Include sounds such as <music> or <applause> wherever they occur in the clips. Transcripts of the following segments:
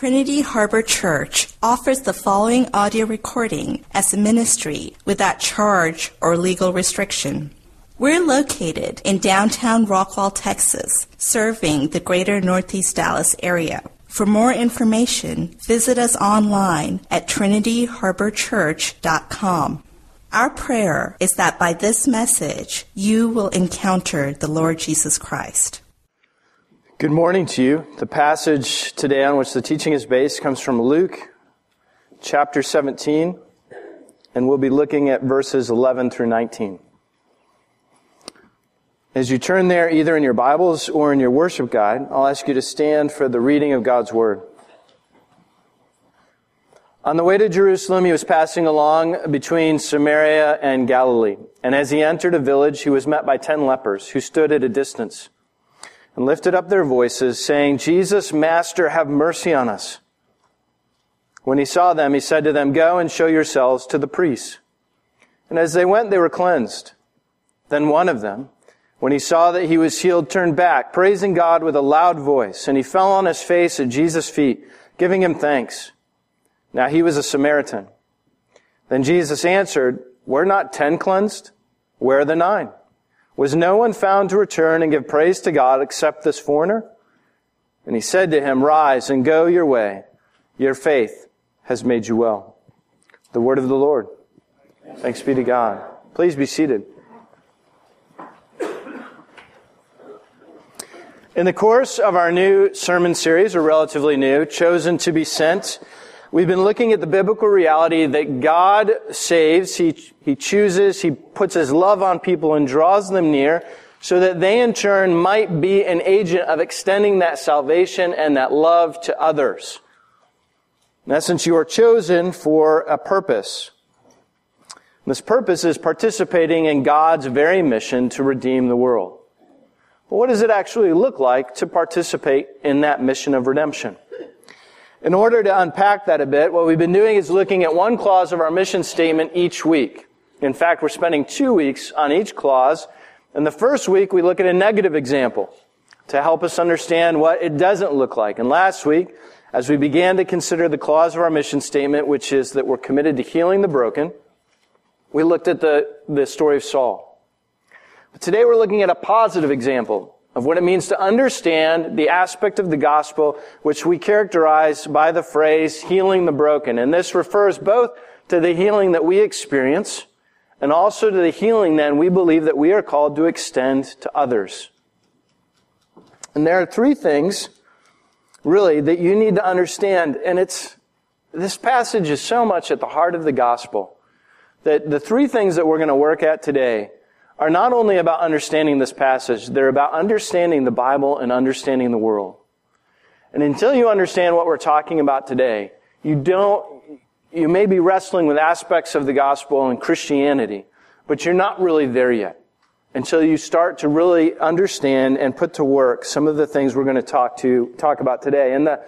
Trinity Harbor Church offers the following audio recording as a ministry without charge or legal restriction. We're located in downtown Rockwall, Texas, serving the greater Northeast Dallas area. For more information, visit us online at trinityharborchurch.com. Our prayer is that by this message, you will encounter the Lord Jesus Christ. Good morning to you. The passage today on which the teaching is based comes from Luke chapter 17, and we'll be looking at verses 11 through 19. As you turn there, either in your Bibles or in your worship guide, I'll ask you to stand for the reading of God's Word. On the way to Jerusalem, he was passing along between Samaria and Galilee. And as he entered a village, he was met by ten lepers who stood at a distance and lifted up their voices, saying, Jesus, Master, have mercy on us. When he saw them, he said to them, Go and show yourselves to the priests. And as they went, they were cleansed. Then one of them, when he saw that he was healed, turned back, praising God with a loud voice, and he fell on his face at Jesus' feet, giving him thanks. Now he was a Samaritan. Then Jesus answered, Were not ten cleansed? Where are the nine? Was no one found to return and give praise to God except this foreigner? And he said to him, Rise and go your way. Your faith has made you well. The word of the Lord. Thanks be to God. Please be seated. In the course of our new sermon series, or relatively new, Chosen to be Sent, We've been looking at the biblical reality that God saves, He, He chooses, He puts His love on people and draws them near so that they in turn might be an agent of extending that salvation and that love to others. In essence, you are chosen for a purpose. This purpose is participating in God's very mission to redeem the world. But what does it actually look like to participate in that mission of redemption? In order to unpack that a bit, what we've been doing is looking at one clause of our mission statement each week. In fact, we're spending two weeks on each clause. And the first week, we look at a negative example to help us understand what it doesn't look like. And last week, as we began to consider the clause of our mission statement, which is that we're committed to healing the broken, we looked at the, the story of Saul. But today we're looking at a positive example of what it means to understand the aspect of the gospel which we characterize by the phrase healing the broken. And this refers both to the healing that we experience and also to the healing then we believe that we are called to extend to others. And there are three things really that you need to understand and it's this passage is so much at the heart of the gospel that the three things that we're going to work at today are not only about understanding this passage, they're about understanding the Bible and understanding the world. And until you understand what we're talking about today, you don't, you may be wrestling with aspects of the gospel and Christianity, but you're not really there yet until you start to really understand and put to work some of the things we're going to talk to, talk about today. And the,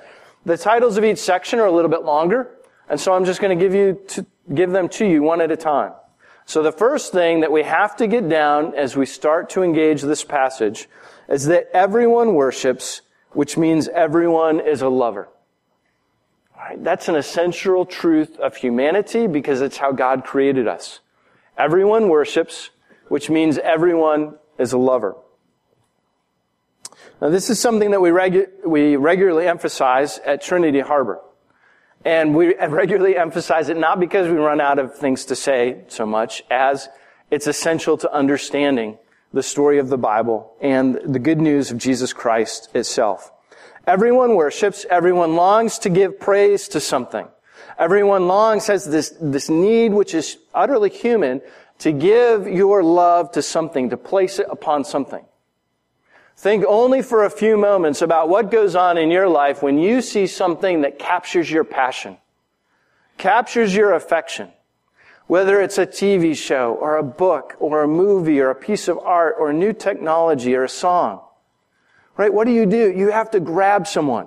the titles of each section are a little bit longer, and so I'm just going to give you, to, give them to you one at a time. So the first thing that we have to get down as we start to engage this passage is that everyone worships, which means everyone is a lover. that's an essential truth of humanity because it's how God created us. Everyone worships, which means everyone is a lover. Now this is something that we, regu- we regularly emphasize at Trinity Harbor. And we <laughs> regularly emphasize it not because we run out of things to say so much as it's essential to understanding the story of the Bible and the good news of Jesus Christ itself. Everyone worships, everyone longs to give praise to something. Everyone longs, has this, this need which is utterly human to give your love to something, to place it upon something. Think only for a few moments about what goes on in your life when you see something that captures your passion, captures your affection. Whether it's a TV show or a book or a movie or a piece of art or new technology or a song. Right? What do you do? You have to grab someone.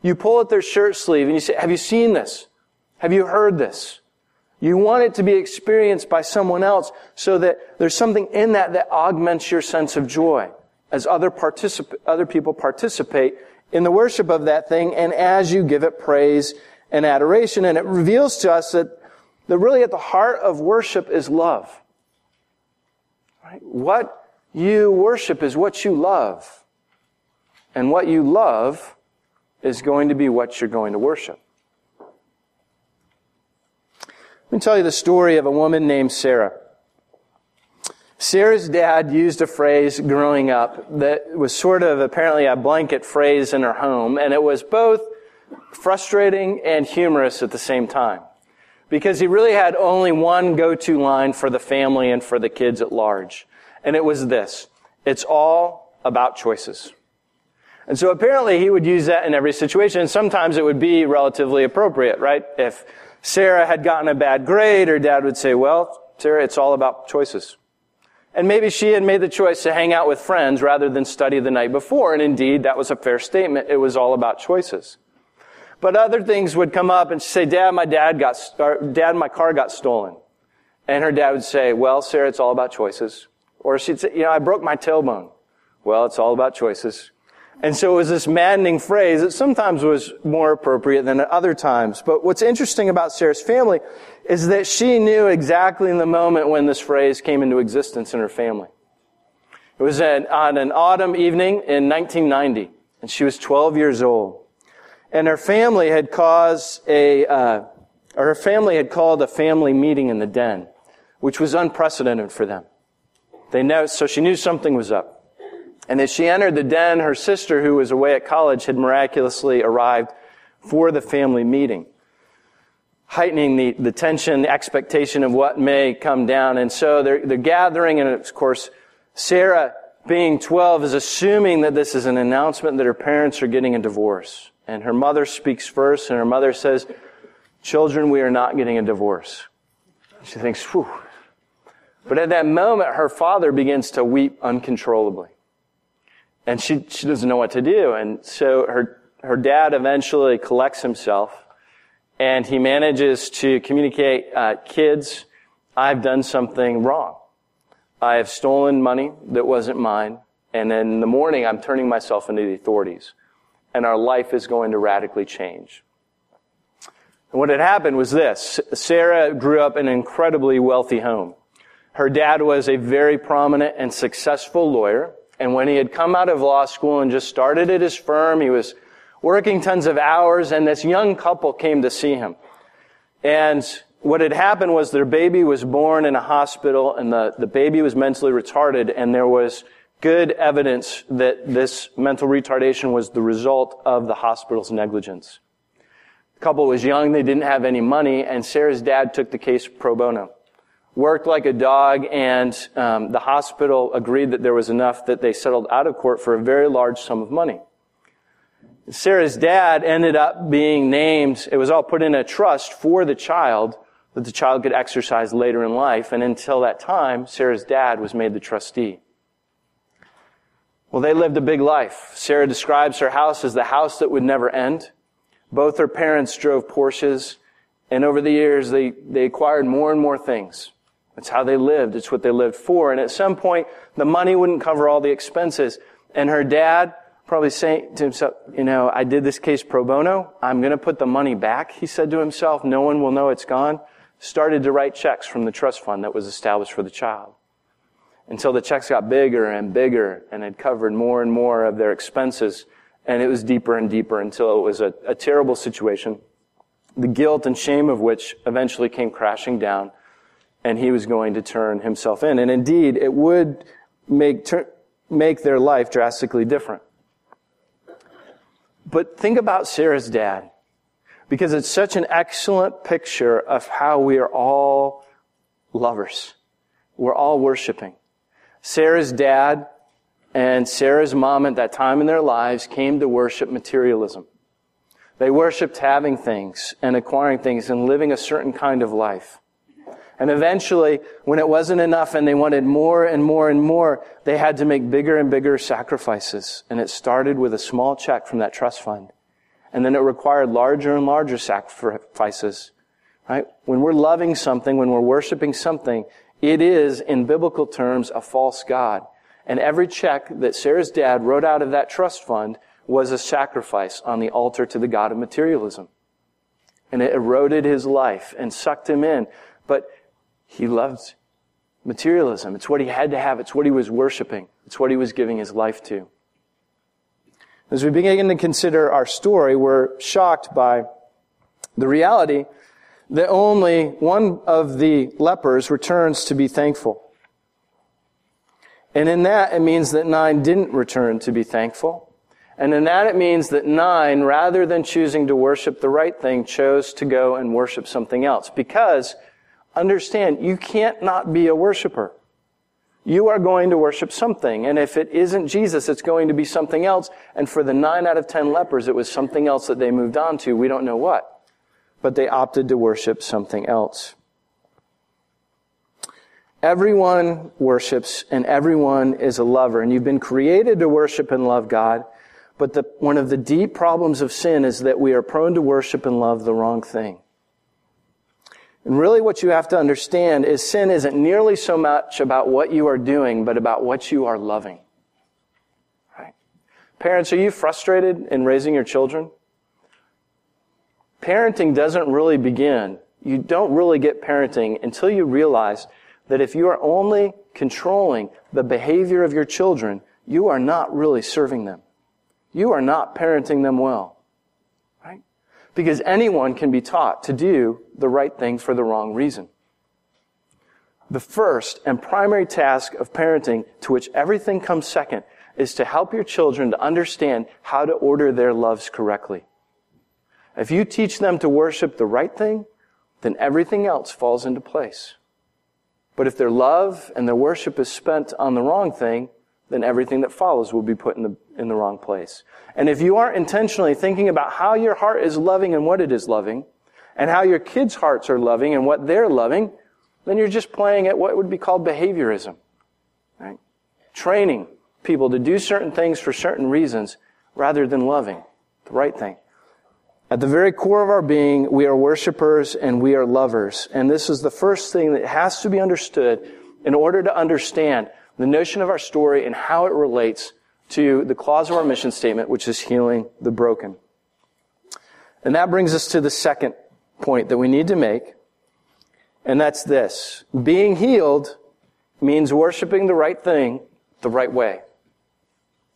You pull at their shirt sleeve and you say, have you seen this? Have you heard this? You want it to be experienced by someone else so that there's something in that that augments your sense of joy as other, particip- other people participate in the worship of that thing and as you give it praise and adoration. And it reveals to us that, that really at the heart of worship is love. Right? What you worship is what you love. And what you love is going to be what you're going to worship. Let me tell you the story of a woman named Sarah. Sarah's dad used a phrase growing up that was sort of apparently a blanket phrase in her home, and it was both frustrating and humorous at the same time. Because he really had only one go-to line for the family and for the kids at large. And it was this. It's all about choices. And so apparently he would use that in every situation, and sometimes it would be relatively appropriate, right? If Sarah had gotten a bad grade, her dad would say, well, Sarah, it's all about choices. And maybe she had made the choice to hang out with friends rather than study the night before. And indeed, that was a fair statement. It was all about choices. But other things would come up and she'd say, Dad, my dad got, Dad, my car got stolen. And her dad would say, well, Sarah, it's all about choices. Or she'd say, you know, I broke my tailbone. Well, it's all about choices. And so it was this maddening phrase that sometimes was more appropriate than at other times. But what's interesting about Sarah's family is that she knew exactly in the moment when this phrase came into existence in her family. It was on an autumn evening in 1990, and she was 12 years old. And her family had caused a, uh, or her family had called a family meeting in the den, which was unprecedented for them. They know, so she knew something was up. And as she entered the den, her sister, who was away at college, had miraculously arrived for the family meeting, heightening the, the tension, the expectation of what may come down. And so they're, they're gathering, and of course, Sarah, being 12, is assuming that this is an announcement that her parents are getting a divorce. And her mother speaks first, and her mother says, Children, we are not getting a divorce. She thinks, whew. But at that moment, her father begins to weep uncontrollably and she, she doesn't know what to do. And so her, her dad eventually collects himself and he manages to communicate, uh, kids, I've done something wrong. I have stolen money that wasn't mine. And then in the morning, I'm turning myself into the authorities. And our life is going to radically change. And what had happened was this. Sarah grew up in an incredibly wealthy home. Her dad was a very prominent and successful lawyer. And when he had come out of law school and just started at his firm, he was working tons of hours, and this young couple came to see him. And what had happened was their baby was born in a hospital, and the, the baby was mentally retarded, and there was good evidence that this mental retardation was the result of the hospital's negligence. The couple was young, they didn't have any money, and Sarah's dad took the case pro bono worked like a dog, and um, the hospital agreed that there was enough that they settled out of court for a very large sum of money. Sarah's dad ended up being named, it was all put in a trust for the child that the child could exercise later in life, and until that time, Sarah's dad was made the trustee. Well, they lived a big life. Sarah describes her house as the house that would never end. Both her parents drove Porsches, and over the years, they, they acquired more and more things. It's how they lived. It's what they lived for. And at some point, the money wouldn't cover all the expenses. And her dad probably saying to himself, you know, I did this case pro bono. I'm going to put the money back. He said to himself, no one will know it's gone. Started to write checks from the trust fund that was established for the child. Until the checks got bigger and bigger and had covered more and more of their expenses. And it was deeper and deeper until it was a, a terrible situation. The guilt and shame of which eventually came crashing down and he was going to turn himself in. And indeed, it would make, ter- make their life drastically different. But think about Sarah's dad, because it's such an excellent picture of how we are all lovers. We're all worshiping. Sarah's dad and Sarah's mom at that time in their lives came to worship materialism. They worshiped having things and acquiring things and living a certain kind of life. And eventually, when it wasn't enough and they wanted more and more and more, they had to make bigger and bigger sacrifices. And it started with a small check from that trust fund. And then it required larger and larger sacrifices. Right? When we're loving something, when we're worshiping something, it is, in biblical terms, a false God. And every check that Sarah's dad wrote out of that trust fund was a sacrifice on the altar to the God of materialism. And it eroded his life and sucked him in. But he loved materialism. It's what he had to have. It's what he was worshiping. It's what he was giving his life to. As we begin to consider our story, we're shocked by the reality that only one of the lepers returns to be thankful. And in that, it means that nine didn't return to be thankful. And in that, it means that nine, rather than choosing to worship the right thing, chose to go and worship something else. Because, understand, you can't not be a worshiper. You are going to worship something. And if it isn't Jesus, it's going to be something else. And for the nine out of ten lepers, it was something else that they moved on to. We don't know what. But they opted to worship something else. Everyone worships and everyone is a lover. And you've been created to worship and love God. But the, one of the deep problems of sin is that we are prone to worship and love the wrong thing. And really what you have to understand is sin isn't nearly so much about what you are doing, but about what you are loving. Right? Parents, are you frustrated in raising your children? Parenting doesn't really begin. You don't really get parenting until you realize that if you are only controlling the behavior of your children, you are not really serving them. You are not parenting them well. Because anyone can be taught to do the right thing for the wrong reason. The first and primary task of parenting, to which everything comes second, is to help your children to understand how to order their loves correctly. If you teach them to worship the right thing, then everything else falls into place. But if their love and their worship is spent on the wrong thing, then everything that follows will be put in the, in the wrong place. And if you aren't intentionally thinking about how your heart is loving and what it is loving, and how your kids' hearts are loving and what they're loving, then you're just playing at what would be called behaviorism. Right? Training people to do certain things for certain reasons rather than loving the right thing. At the very core of our being, we are worshipers and we are lovers. And this is the first thing that has to be understood in order to understand the notion of our story and how it relates to the clause of our mission statement, which is healing the broken. And that brings us to the second point that we need to make. And that's this. Being healed means worshiping the right thing the right way.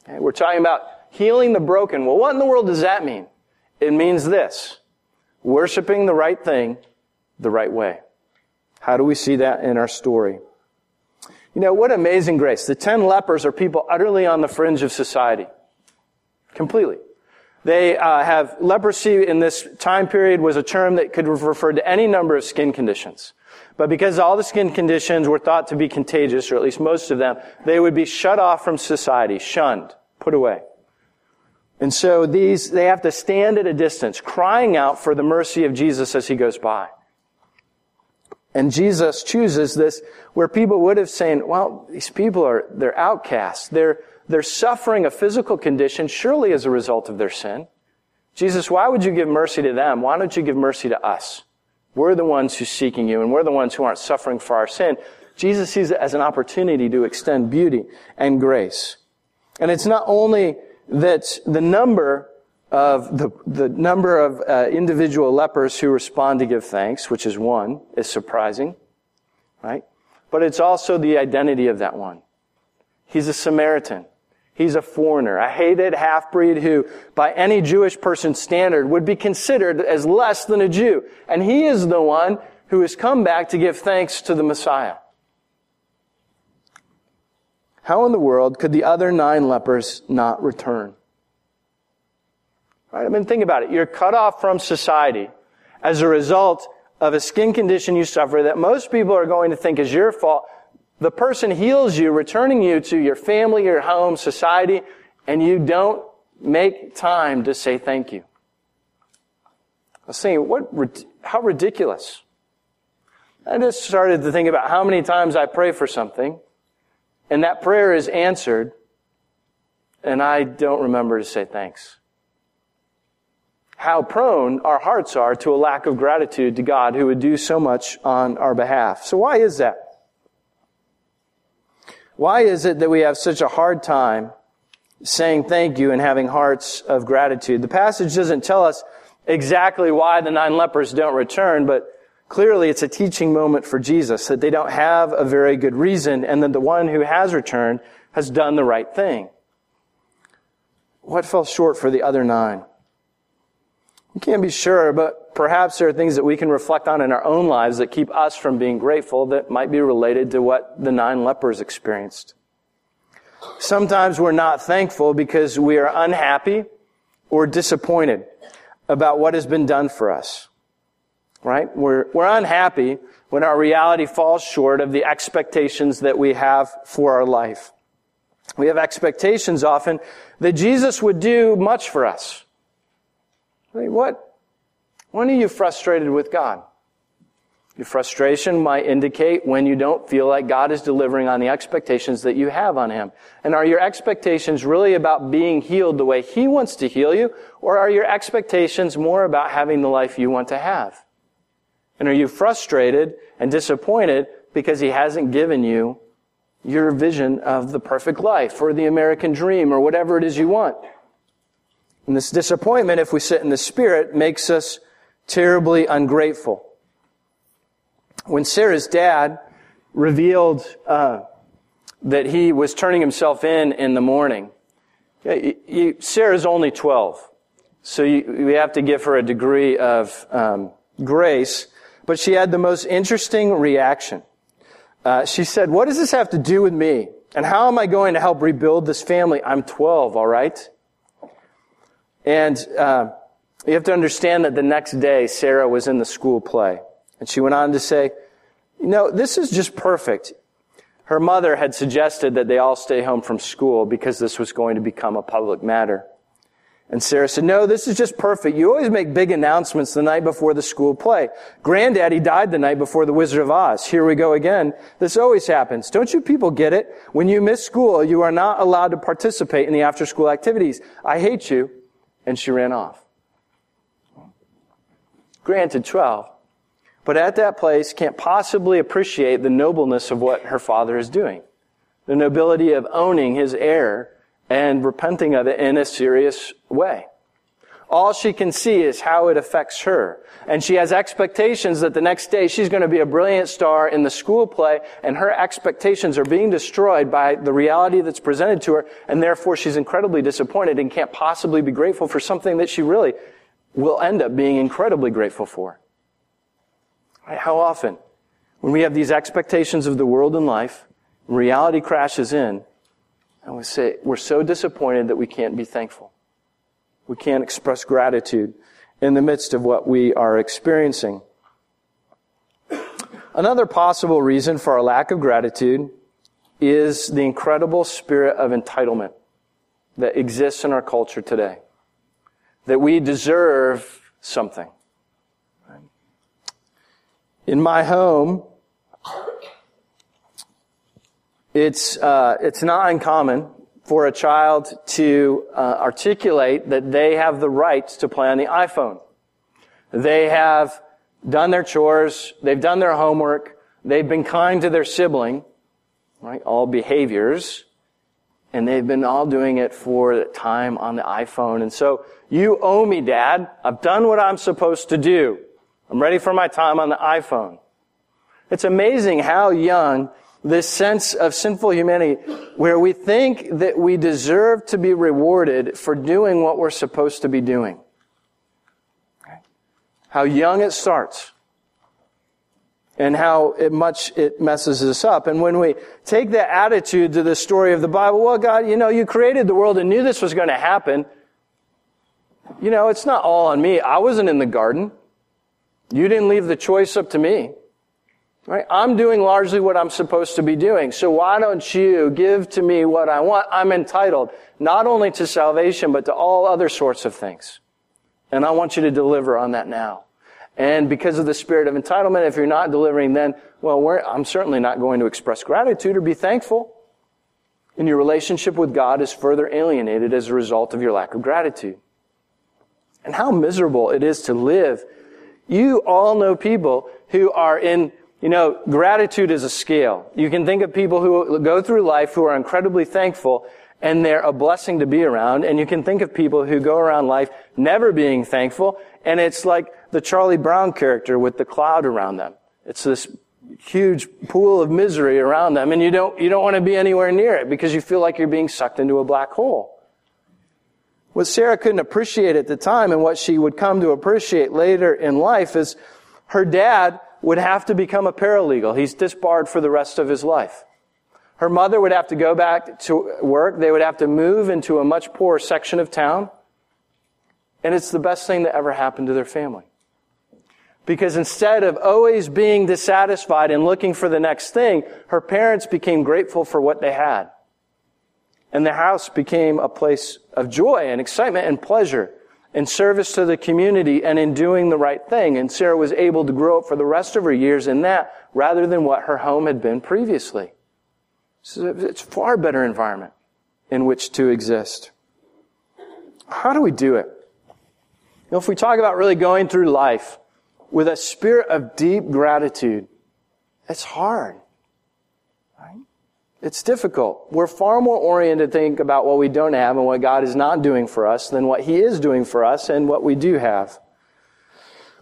Okay, we're talking about healing the broken. Well, what in the world does that mean? It means this worshiping the right thing the right way. How do we see that in our story? You know, what amazing grace. The ten lepers are people utterly on the fringe of society. Completely. They uh, have leprosy in this time period was a term that could refer to any number of skin conditions. But because all the skin conditions were thought to be contagious, or at least most of them, they would be shut off from society, shunned, put away. And so these, they have to stand at a distance, crying out for the mercy of Jesus as he goes by. And Jesus chooses this where people would have said, well, these people are, they're outcasts. They're, they're suffering a physical condition surely as a result of their sin. Jesus, why would you give mercy to them? Why don't you give mercy to us? We're the ones who's seeking you and we're the ones who aren't suffering for our sin. Jesus sees it as an opportunity to extend beauty and grace. And it's not only that the number of the, the number of uh, individual lepers who respond to give thanks, which is one, is surprising, right? But it's also the identity of that one. He's a Samaritan. He's a foreigner, a hated half-breed who, by any Jewish person's standard, would be considered as less than a Jew. And he is the one who has come back to give thanks to the Messiah. How in the world could the other nine lepers not return? Right? I mean, think about it. You're cut off from society as a result of a skin condition you suffer that most people are going to think is your fault. The person heals you, returning you to your family, your home, society, and you don't make time to say thank you. I was what, how ridiculous. I just started to think about how many times I pray for something and that prayer is answered, and I don't remember to say thanks. How prone our hearts are to a lack of gratitude to God who would do so much on our behalf. So why is that? Why is it that we have such a hard time saying thank you and having hearts of gratitude. The passage doesn't tell us exactly why the nine lepers don't return, but clearly it's a teaching moment for Jesus that they don't have a very good reason and that the one who has returned has done the right thing. What fell short for the other nine? We can't be sure, but perhaps there are things that we can reflect on in our own lives that keep us from being grateful that might be related to what the nine lepers experienced. Sometimes we're not thankful because we are unhappy or disappointed about what has been done for us. Right? We're, we're unhappy when our reality falls short of the expectations that we have for our life. We have expectations often that Jesus would do much for us. What? When are you frustrated with God? Your frustration might indicate when you don't feel like God is delivering on the expectations that you have on Him. And are your expectations really about being healed the way He wants to heal you? Or are your expectations more about having the life you want to have? And are you frustrated and disappointed because He hasn't given you your vision of the perfect life or the American dream or whatever it is you want? And this disappointment, if we sit in the Spirit, makes us terribly ungrateful when Sarah's dad revealed uh, that he was turning himself in in the morning, you, you, Sarah's only 12. So you, we have to give her a degree of um, grace. But she had the most interesting reaction. Uh, she said, What does this have to do with me? And how am I going to help rebuild this family? I'm 12, all right? And uh, you have to understand that the next day, Sarah was in the school play. And she went on to say, you know, this is just perfect. Her mother had suggested that they all stay home from school because this was going to become a public matter. And Sarah said, no, this is just perfect. You always make big announcements the night before the school play. Granddaddy died the night before the Wizard of Oz. Here we go again. This always happens. Don't you people get it? When you miss school, you are not allowed to participate in the after school activities. I hate you. And she ran off. Granted, 12 but at that place can't possibly appreciate the nobleness of what her father is doing. The nobility of owning his error and repenting of it in a serious way. All she can see is how it affects her. And she has expectations that the next day she's going to be a brilliant star in the school play, and her expectations are being destroyed by the reality that's presented to her, and therefore she's incredibly disappointed and can't possibly be grateful for something that she really will end up being incredibly grateful for. How often, when we have these expectations of the world and life, reality crashes in, and we say, we're so disappointed that we can't be thankful. We can't express gratitude in the midst of what we are experiencing. Another possible reason for our lack of gratitude is the incredible spirit of entitlement that exists in our culture today. That we deserve something. In my home, it's, uh, it's not uncommon for a child to uh, articulate that they have the right to play on the iPhone. They have done their chores, they've done their homework, they've been kind to their sibling, right? All behaviors. And they've been all doing it for time on the iPhone. And so, you owe me, Dad. I've done what I'm supposed to do. I'm ready for my time on the iPhone. It's amazing how young this sense of sinful humanity, where we think that we deserve to be rewarded for doing what we're supposed to be doing. How young it starts. And how it much it messes us up. And when we take that attitude to the story of the Bible, well, God, you know, you created the world and knew this was going to happen. You know, it's not all on me. I wasn't in the garden. You didn't leave the choice up to me. Right? I'm doing largely what I'm supposed to be doing. So why don't you give to me what I want? I'm entitled not only to salvation, but to all other sorts of things. And I want you to deliver on that now. And because of the spirit of entitlement, if you're not delivering, then, well, I'm certainly not going to express gratitude or be thankful. And your relationship with God is further alienated as a result of your lack of gratitude. And how miserable it is to live you all know people who are in, you know, gratitude is a scale. You can think of people who go through life who are incredibly thankful, and they're a blessing to be around. And you can think of people who go around life never being thankful, and it's like the Charlie Brown character with the cloud around them. It's this huge pool of misery around them, and you don't, you don't want to be anywhere near it because you feel like you're being sucked into a black hole. What Sarah couldn't appreciate at the time and what she would come to appreciate later in life is her dad would have to become a paralegal. He's disbarred for the rest of his life. Her mother would have to go back to work. They would have to move into a much poorer section of town. And it's the best thing that ever happened to their family. Because instead of always being dissatisfied and looking for the next thing, her parents became grateful for what they had. And the house became a place of joy and excitement and pleasure in service to the community and in doing the right thing. And Sarah was able to grow up for the rest of her years in that rather than what her home had been previously. So it's a far better environment in which to exist. How do we do it? You know, if we talk about really going through life with a spirit of deep gratitude, it's hard. Right? It's difficult. We're far more oriented to think about what we don't have and what God is not doing for us than what He is doing for us and what we do have.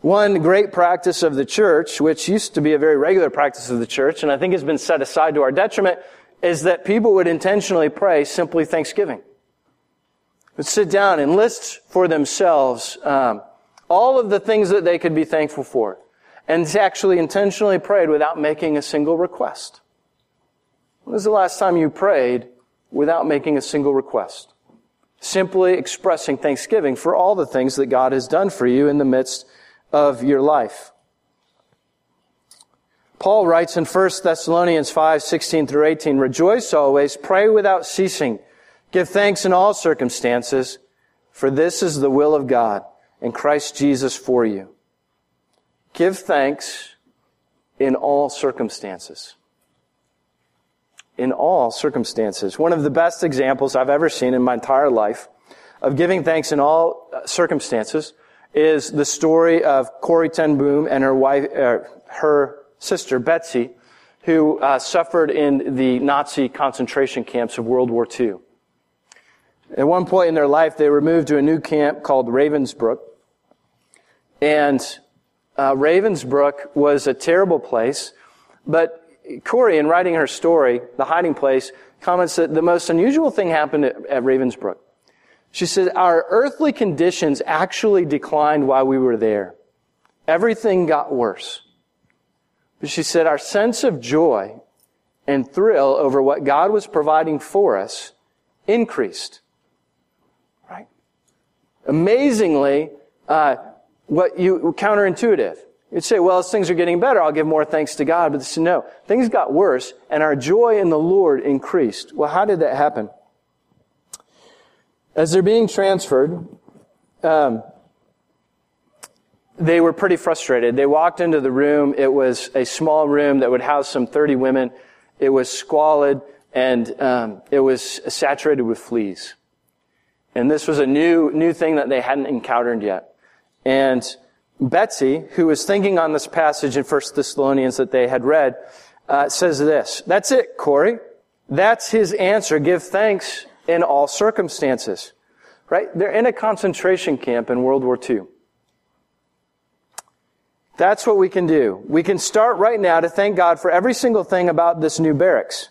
One great practice of the church, which used to be a very regular practice of the church, and I think has been set aside to our detriment, is that people would intentionally pray simply thanksgiving. Would sit down and list for themselves um, all of the things that they could be thankful for, and actually intentionally prayed without making a single request. When was the last time you prayed without making a single request? Simply expressing thanksgiving for all the things that God has done for you in the midst of your life. Paul writes in 1 Thessalonians 5, 16 through 18, Rejoice always, pray without ceasing, give thanks in all circumstances, for this is the will of God in Christ Jesus for you. Give thanks in all circumstances. In all circumstances. One of the best examples I've ever seen in my entire life of giving thanks in all uh, circumstances is the story of Corrie ten Boom and her wife, uh, her sister, Betsie, who uh, suffered in the Nazi concentration camps of World War II. At one point in their life, they were moved to a new camp called Ravensbrück. And uh, Ravensbrück was a terrible place, but Corrie, in writing her story, The Hiding Place, comments that the most unusual thing happened at, at Ravensbrück. She said, Our earthly conditions actually declined while we were there. Everything got worse. But she said, our sense of joy and thrill over what God was providing for us increased. Right? Amazingly, uh, what you counterintuitive. You'd say, well, as things are getting better, I'll give more thanks to God. But this, no, things got worse, and our joy in the Lord increased. Well, how did that happen? As they're being transferred, um, they were pretty frustrated. They walked into the room. It was a small room that would house some 30 women. It was squalid and um, it was saturated with fleas. And this was a new, new thing that they hadn't encountered yet. And Betsie, who was thinking on this passage in 1 Thessalonians that they had read, uh, says this. That's it, Corrie. That's his answer. Give thanks in all circumstances. Right? They're in a concentration camp in World War II. That's what we can do. We can start right now to thank God for every single thing about this new barracks.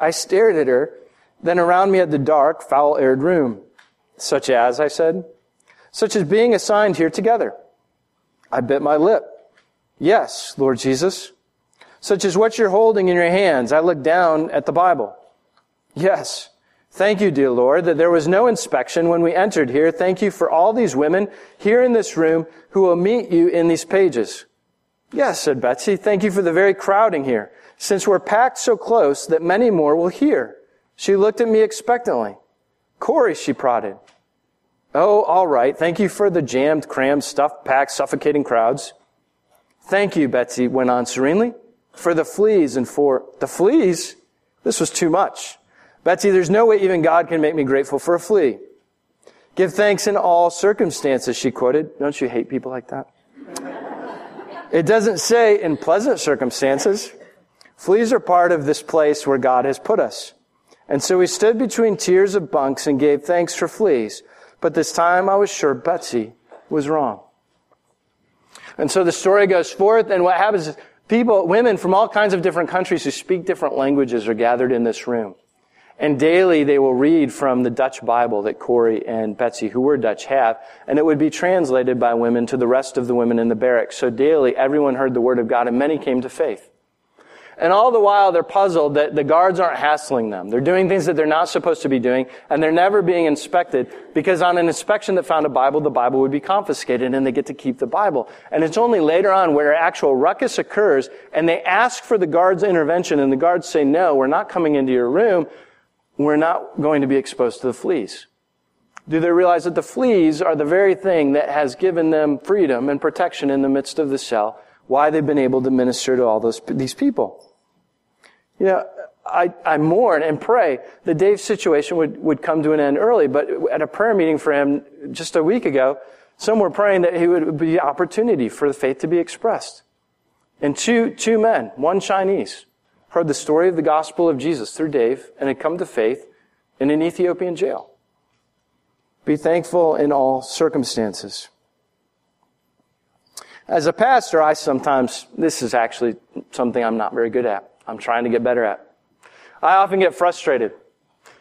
I stared at her, then around me at the dark, foul aired room. Such as, I said, such as being assigned here together. I bit my lip. Yes, Lord Jesus. Such as what you're holding in your hands. I looked down at the Bible. Yes. Thank you, dear Lord, that there was no inspection when we entered here. Thank you for all these women here in this room who will meet you in these pages. Yes, said Betsie. Thank you for the very crowding here, since we're packed so close that many more will hear. She looked at me expectantly. Corrie, she prodded. Oh, all right. Thank you for the jammed, crammed, stuffed, packed, suffocating crowds. Thank you, Betsie went on serenely, for the fleas and for the fleas. This was too much. Betsie, there's no way even God can make me grateful for a flea. Give thanks in all circumstances, she quoted. Don't you hate people like that? it doesn't say in pleasant circumstances. Fleas are part of this place where God has put us. And so we stood between tiers of bunks and gave thanks for fleas. But this time I was sure Betsie was wrong. And so the story goes forth, and what happens is people, women from all kinds of different countries who speak different languages are gathered in this room. And daily they will read from the Dutch Bible that Corrie and Betsie, who were Dutch, have, and it would be translated by women to the rest of the women in the barracks. So daily everyone heard the word of God and many came to faith. And all the while they're puzzled that the guards aren't hassling them. They're doing things that they're not supposed to be doing, and they're never being inspected because on an inspection that found a Bible, the Bible would be confiscated and they get to keep the Bible. And it's only later on where actual ruckus occurs and they ask for the guards' intervention and the guards say, no, we're not coming into your room we're not going to be exposed to the fleas. Do they realize that the fleas are the very thing that has given them freedom and protection in the midst of the cell? Why they've been able to minister to all those, these people. You know, I, I mourn and pray that Dave's situation would, would come to an end early, but at a prayer meeting for him just a week ago, some were praying that he would be opportunity for the faith to be expressed. And two, two men, one Chinese, heard the story of the gospel of Jesus through Dave and had come to faith in an Ethiopian jail. Be thankful in all circumstances. As a pastor, I sometimes, this is actually something I'm not very good at. I'm trying to get better at. I often get frustrated.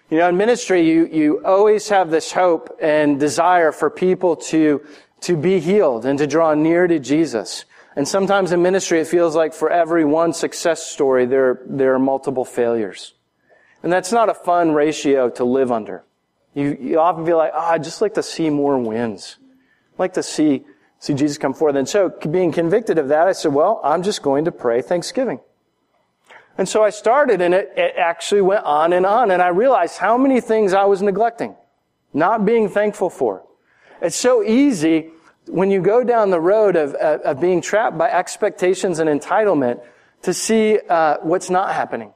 You know, in ministry, you, you always have this hope and desire for people to, to be healed and to draw near to Jesus. And sometimes in ministry, it feels like for every one success story, there, there are multiple failures. And that's not a fun ratio to live under. You, you often feel like, ah, oh, I'd just like to see more wins. I'd like to see, see Jesus come forth. And so being convicted of that, I said, well, I'm just going to pray Thanksgiving. And so I started and it, it actually went on and on. And I realized how many things I was neglecting, not being thankful for. It's so easy when you go down the road of, of, of being trapped by expectations and entitlement to see uh, what's not happening,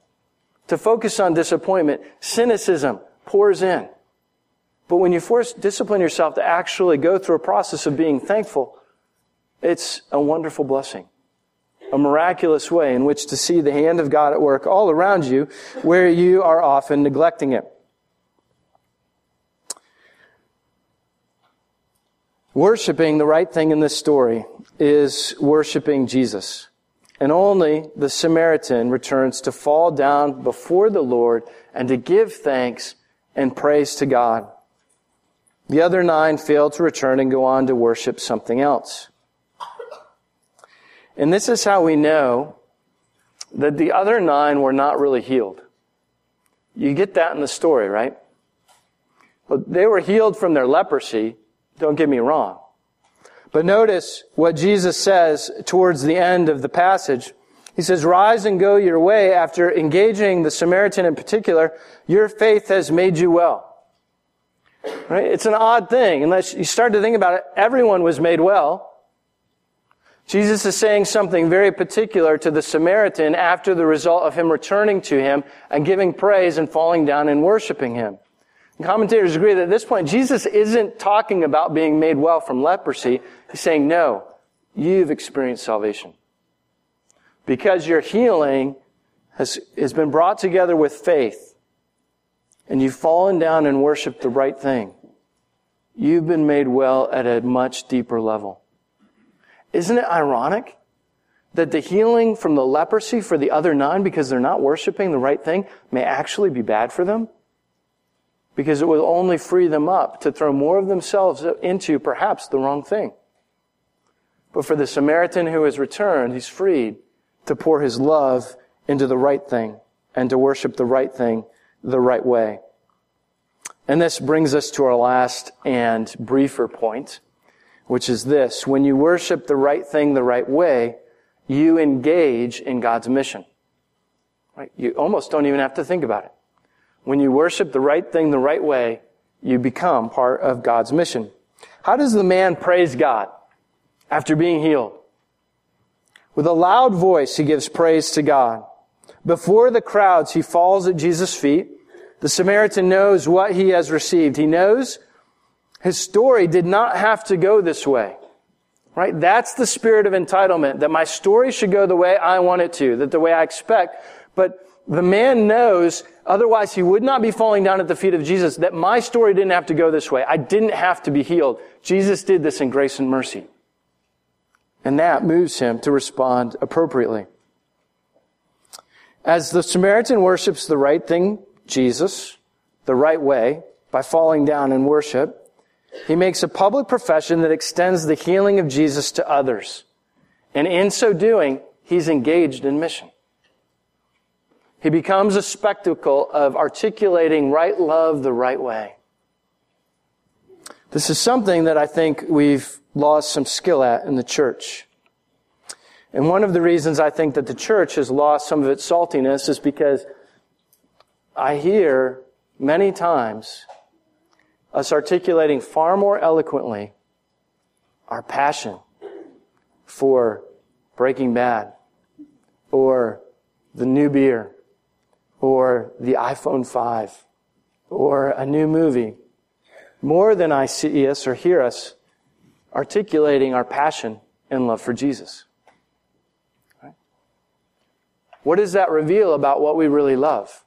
to focus on disappointment, cynicism pours in. But when you force discipline yourself to actually go through a process of being thankful, it's a wonderful blessing. A miraculous way in which to see the hand of God at work all around you where you are often neglecting it. Worshipping the right thing in this story is worshiping Jesus. And only the Samaritan returns to fall down before the Lord and to give thanks and praise to God. The other nine fail to return and go on to worship something else. And this is how we know that the other nine were not really healed. You get that in the story, right? Well, they were healed from their leprosy, don't get me wrong. But notice what Jesus says towards the end of the passage. He says, rise and go your way after engaging the Samaritan in particular. Your faith has made you well. Right? It's an odd thing. Unless you start to think about it, everyone was made well. Jesus is saying something very particular to the Samaritan after the result of him returning to him and giving praise and falling down and worshiping him. Commentators agree that at this point, Jesus isn't talking about being made well from leprosy. He's saying, no, you've experienced salvation. Because your healing has, has been brought together with faith, and you've fallen down and worshiped the right thing. You've been made well at a much deeper level. Isn't it ironic that the healing from the leprosy for the other nine, because they're not worshiping the right thing, may actually be bad for them? because it will only free them up to throw more of themselves into perhaps the wrong thing. But for the Samaritan who has returned, he's freed to pour his love into the right thing and to worship the right thing the right way. And this brings us to our last and briefer point, which is this. When you worship the right thing the right way, you engage in God's mission. Right? You almost don't even have to think about it. When you worship the right thing the right way, you become part of God's mission. How does the man praise God after being healed? With a loud voice, he gives praise to God. Before the crowds, he falls at Jesus' feet. The Samaritan knows what he has received. He knows his story did not have to go this way. Right? That's the spirit of entitlement, that my story should go the way I want it to, that the way I expect. But The man knows, otherwise he would not be falling down at the feet of Jesus, that my story didn't have to go this way. I didn't have to be healed. Jesus did this in grace and mercy. And that moves him to respond appropriately. As the Samaritan worships the right thing, Jesus, the right way, by falling down in worship, he makes a public profession that extends the healing of Jesus to others. And in so doing, he's engaged in mission. He becomes a spectacle of articulating right love the right way. This is something that I think we've lost some skill at in the church. And one of the reasons I think that the church has lost some of its saltiness is because I hear many times us articulating far more eloquently our passion for Breaking Bad or the new beer or the iPhone 5 or a new movie more than I see us or hear us articulating our passion and love for Jesus. What does that reveal about what we really love?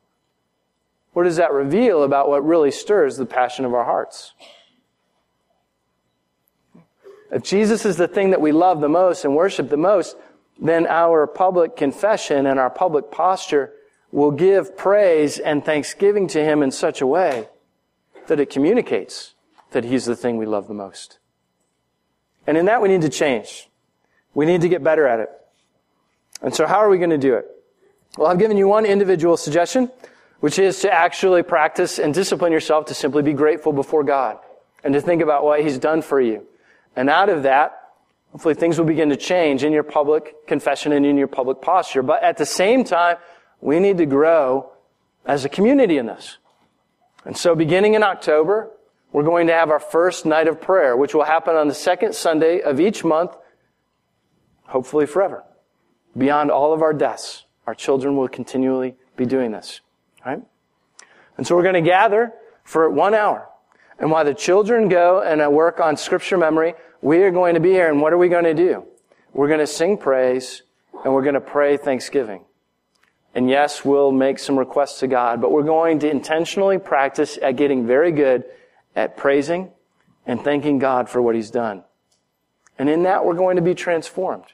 What does that reveal about what really stirs the passion of our hearts? If Jesus is the thing that we love the most and worship the most, then our public confession and our public posture will give praise and thanksgiving to Him in such a way that it communicates that He's the thing we love the most. And in that we need to change. We need to get better at it. And so how are we going to do it? Well, I've given you one individual suggestion, which is to actually practice and discipline yourself to simply be grateful before God and to think about what He's done for you. And out of that, hopefully things will begin to change in your public confession and in your public posture. But at the same time, we need to grow as a community in this. And so beginning in October, we're going to have our first night of prayer, which will happen on the second Sunday of each month, hopefully forever, beyond all of our deaths. Our children will continually be doing this. Right? And so we're going to gather for one hour. And while the children go and uh, work on scripture memory, we are going to be here. And what are we going to do? We're going to sing praise and we're going to pray thanksgiving. And yes, we'll make some requests to God, but we're going to intentionally practice at getting very good at praising and thanking God for what He's done. And in that, we're going to be transformed.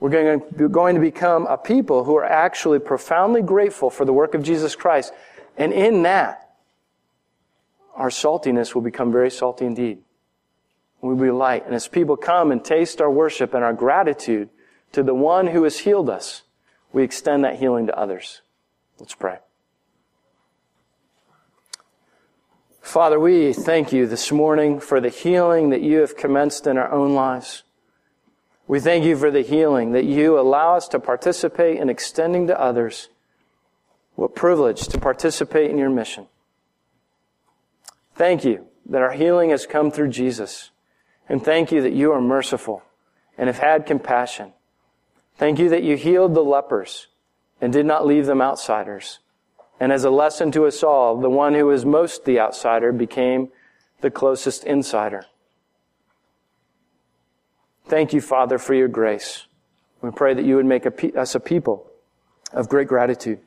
We're going to, going to become a people who are actually profoundly grateful for the work of Jesus Christ. And in that, our saltiness will become very salty indeed. We'll be light. And as people come and taste our worship and our gratitude to the one who has healed us, we extend that healing to others. Let's pray. Father, we thank you this morning for the healing that you have commenced in our own lives. We thank you for the healing that you allow us to participate in extending to others. What privilege to participate in your mission. Thank you that our healing has come through Jesus. And thank you that you are merciful and have had compassion. Thank you that you healed the lepers and did not leave them outsiders. And as a lesson to us all, the one who was most the outsider became the closest insider. Thank you, Father, for your grace. We pray that you would make us a people of great gratitude.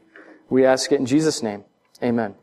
We ask it in Jesus' name. Amen.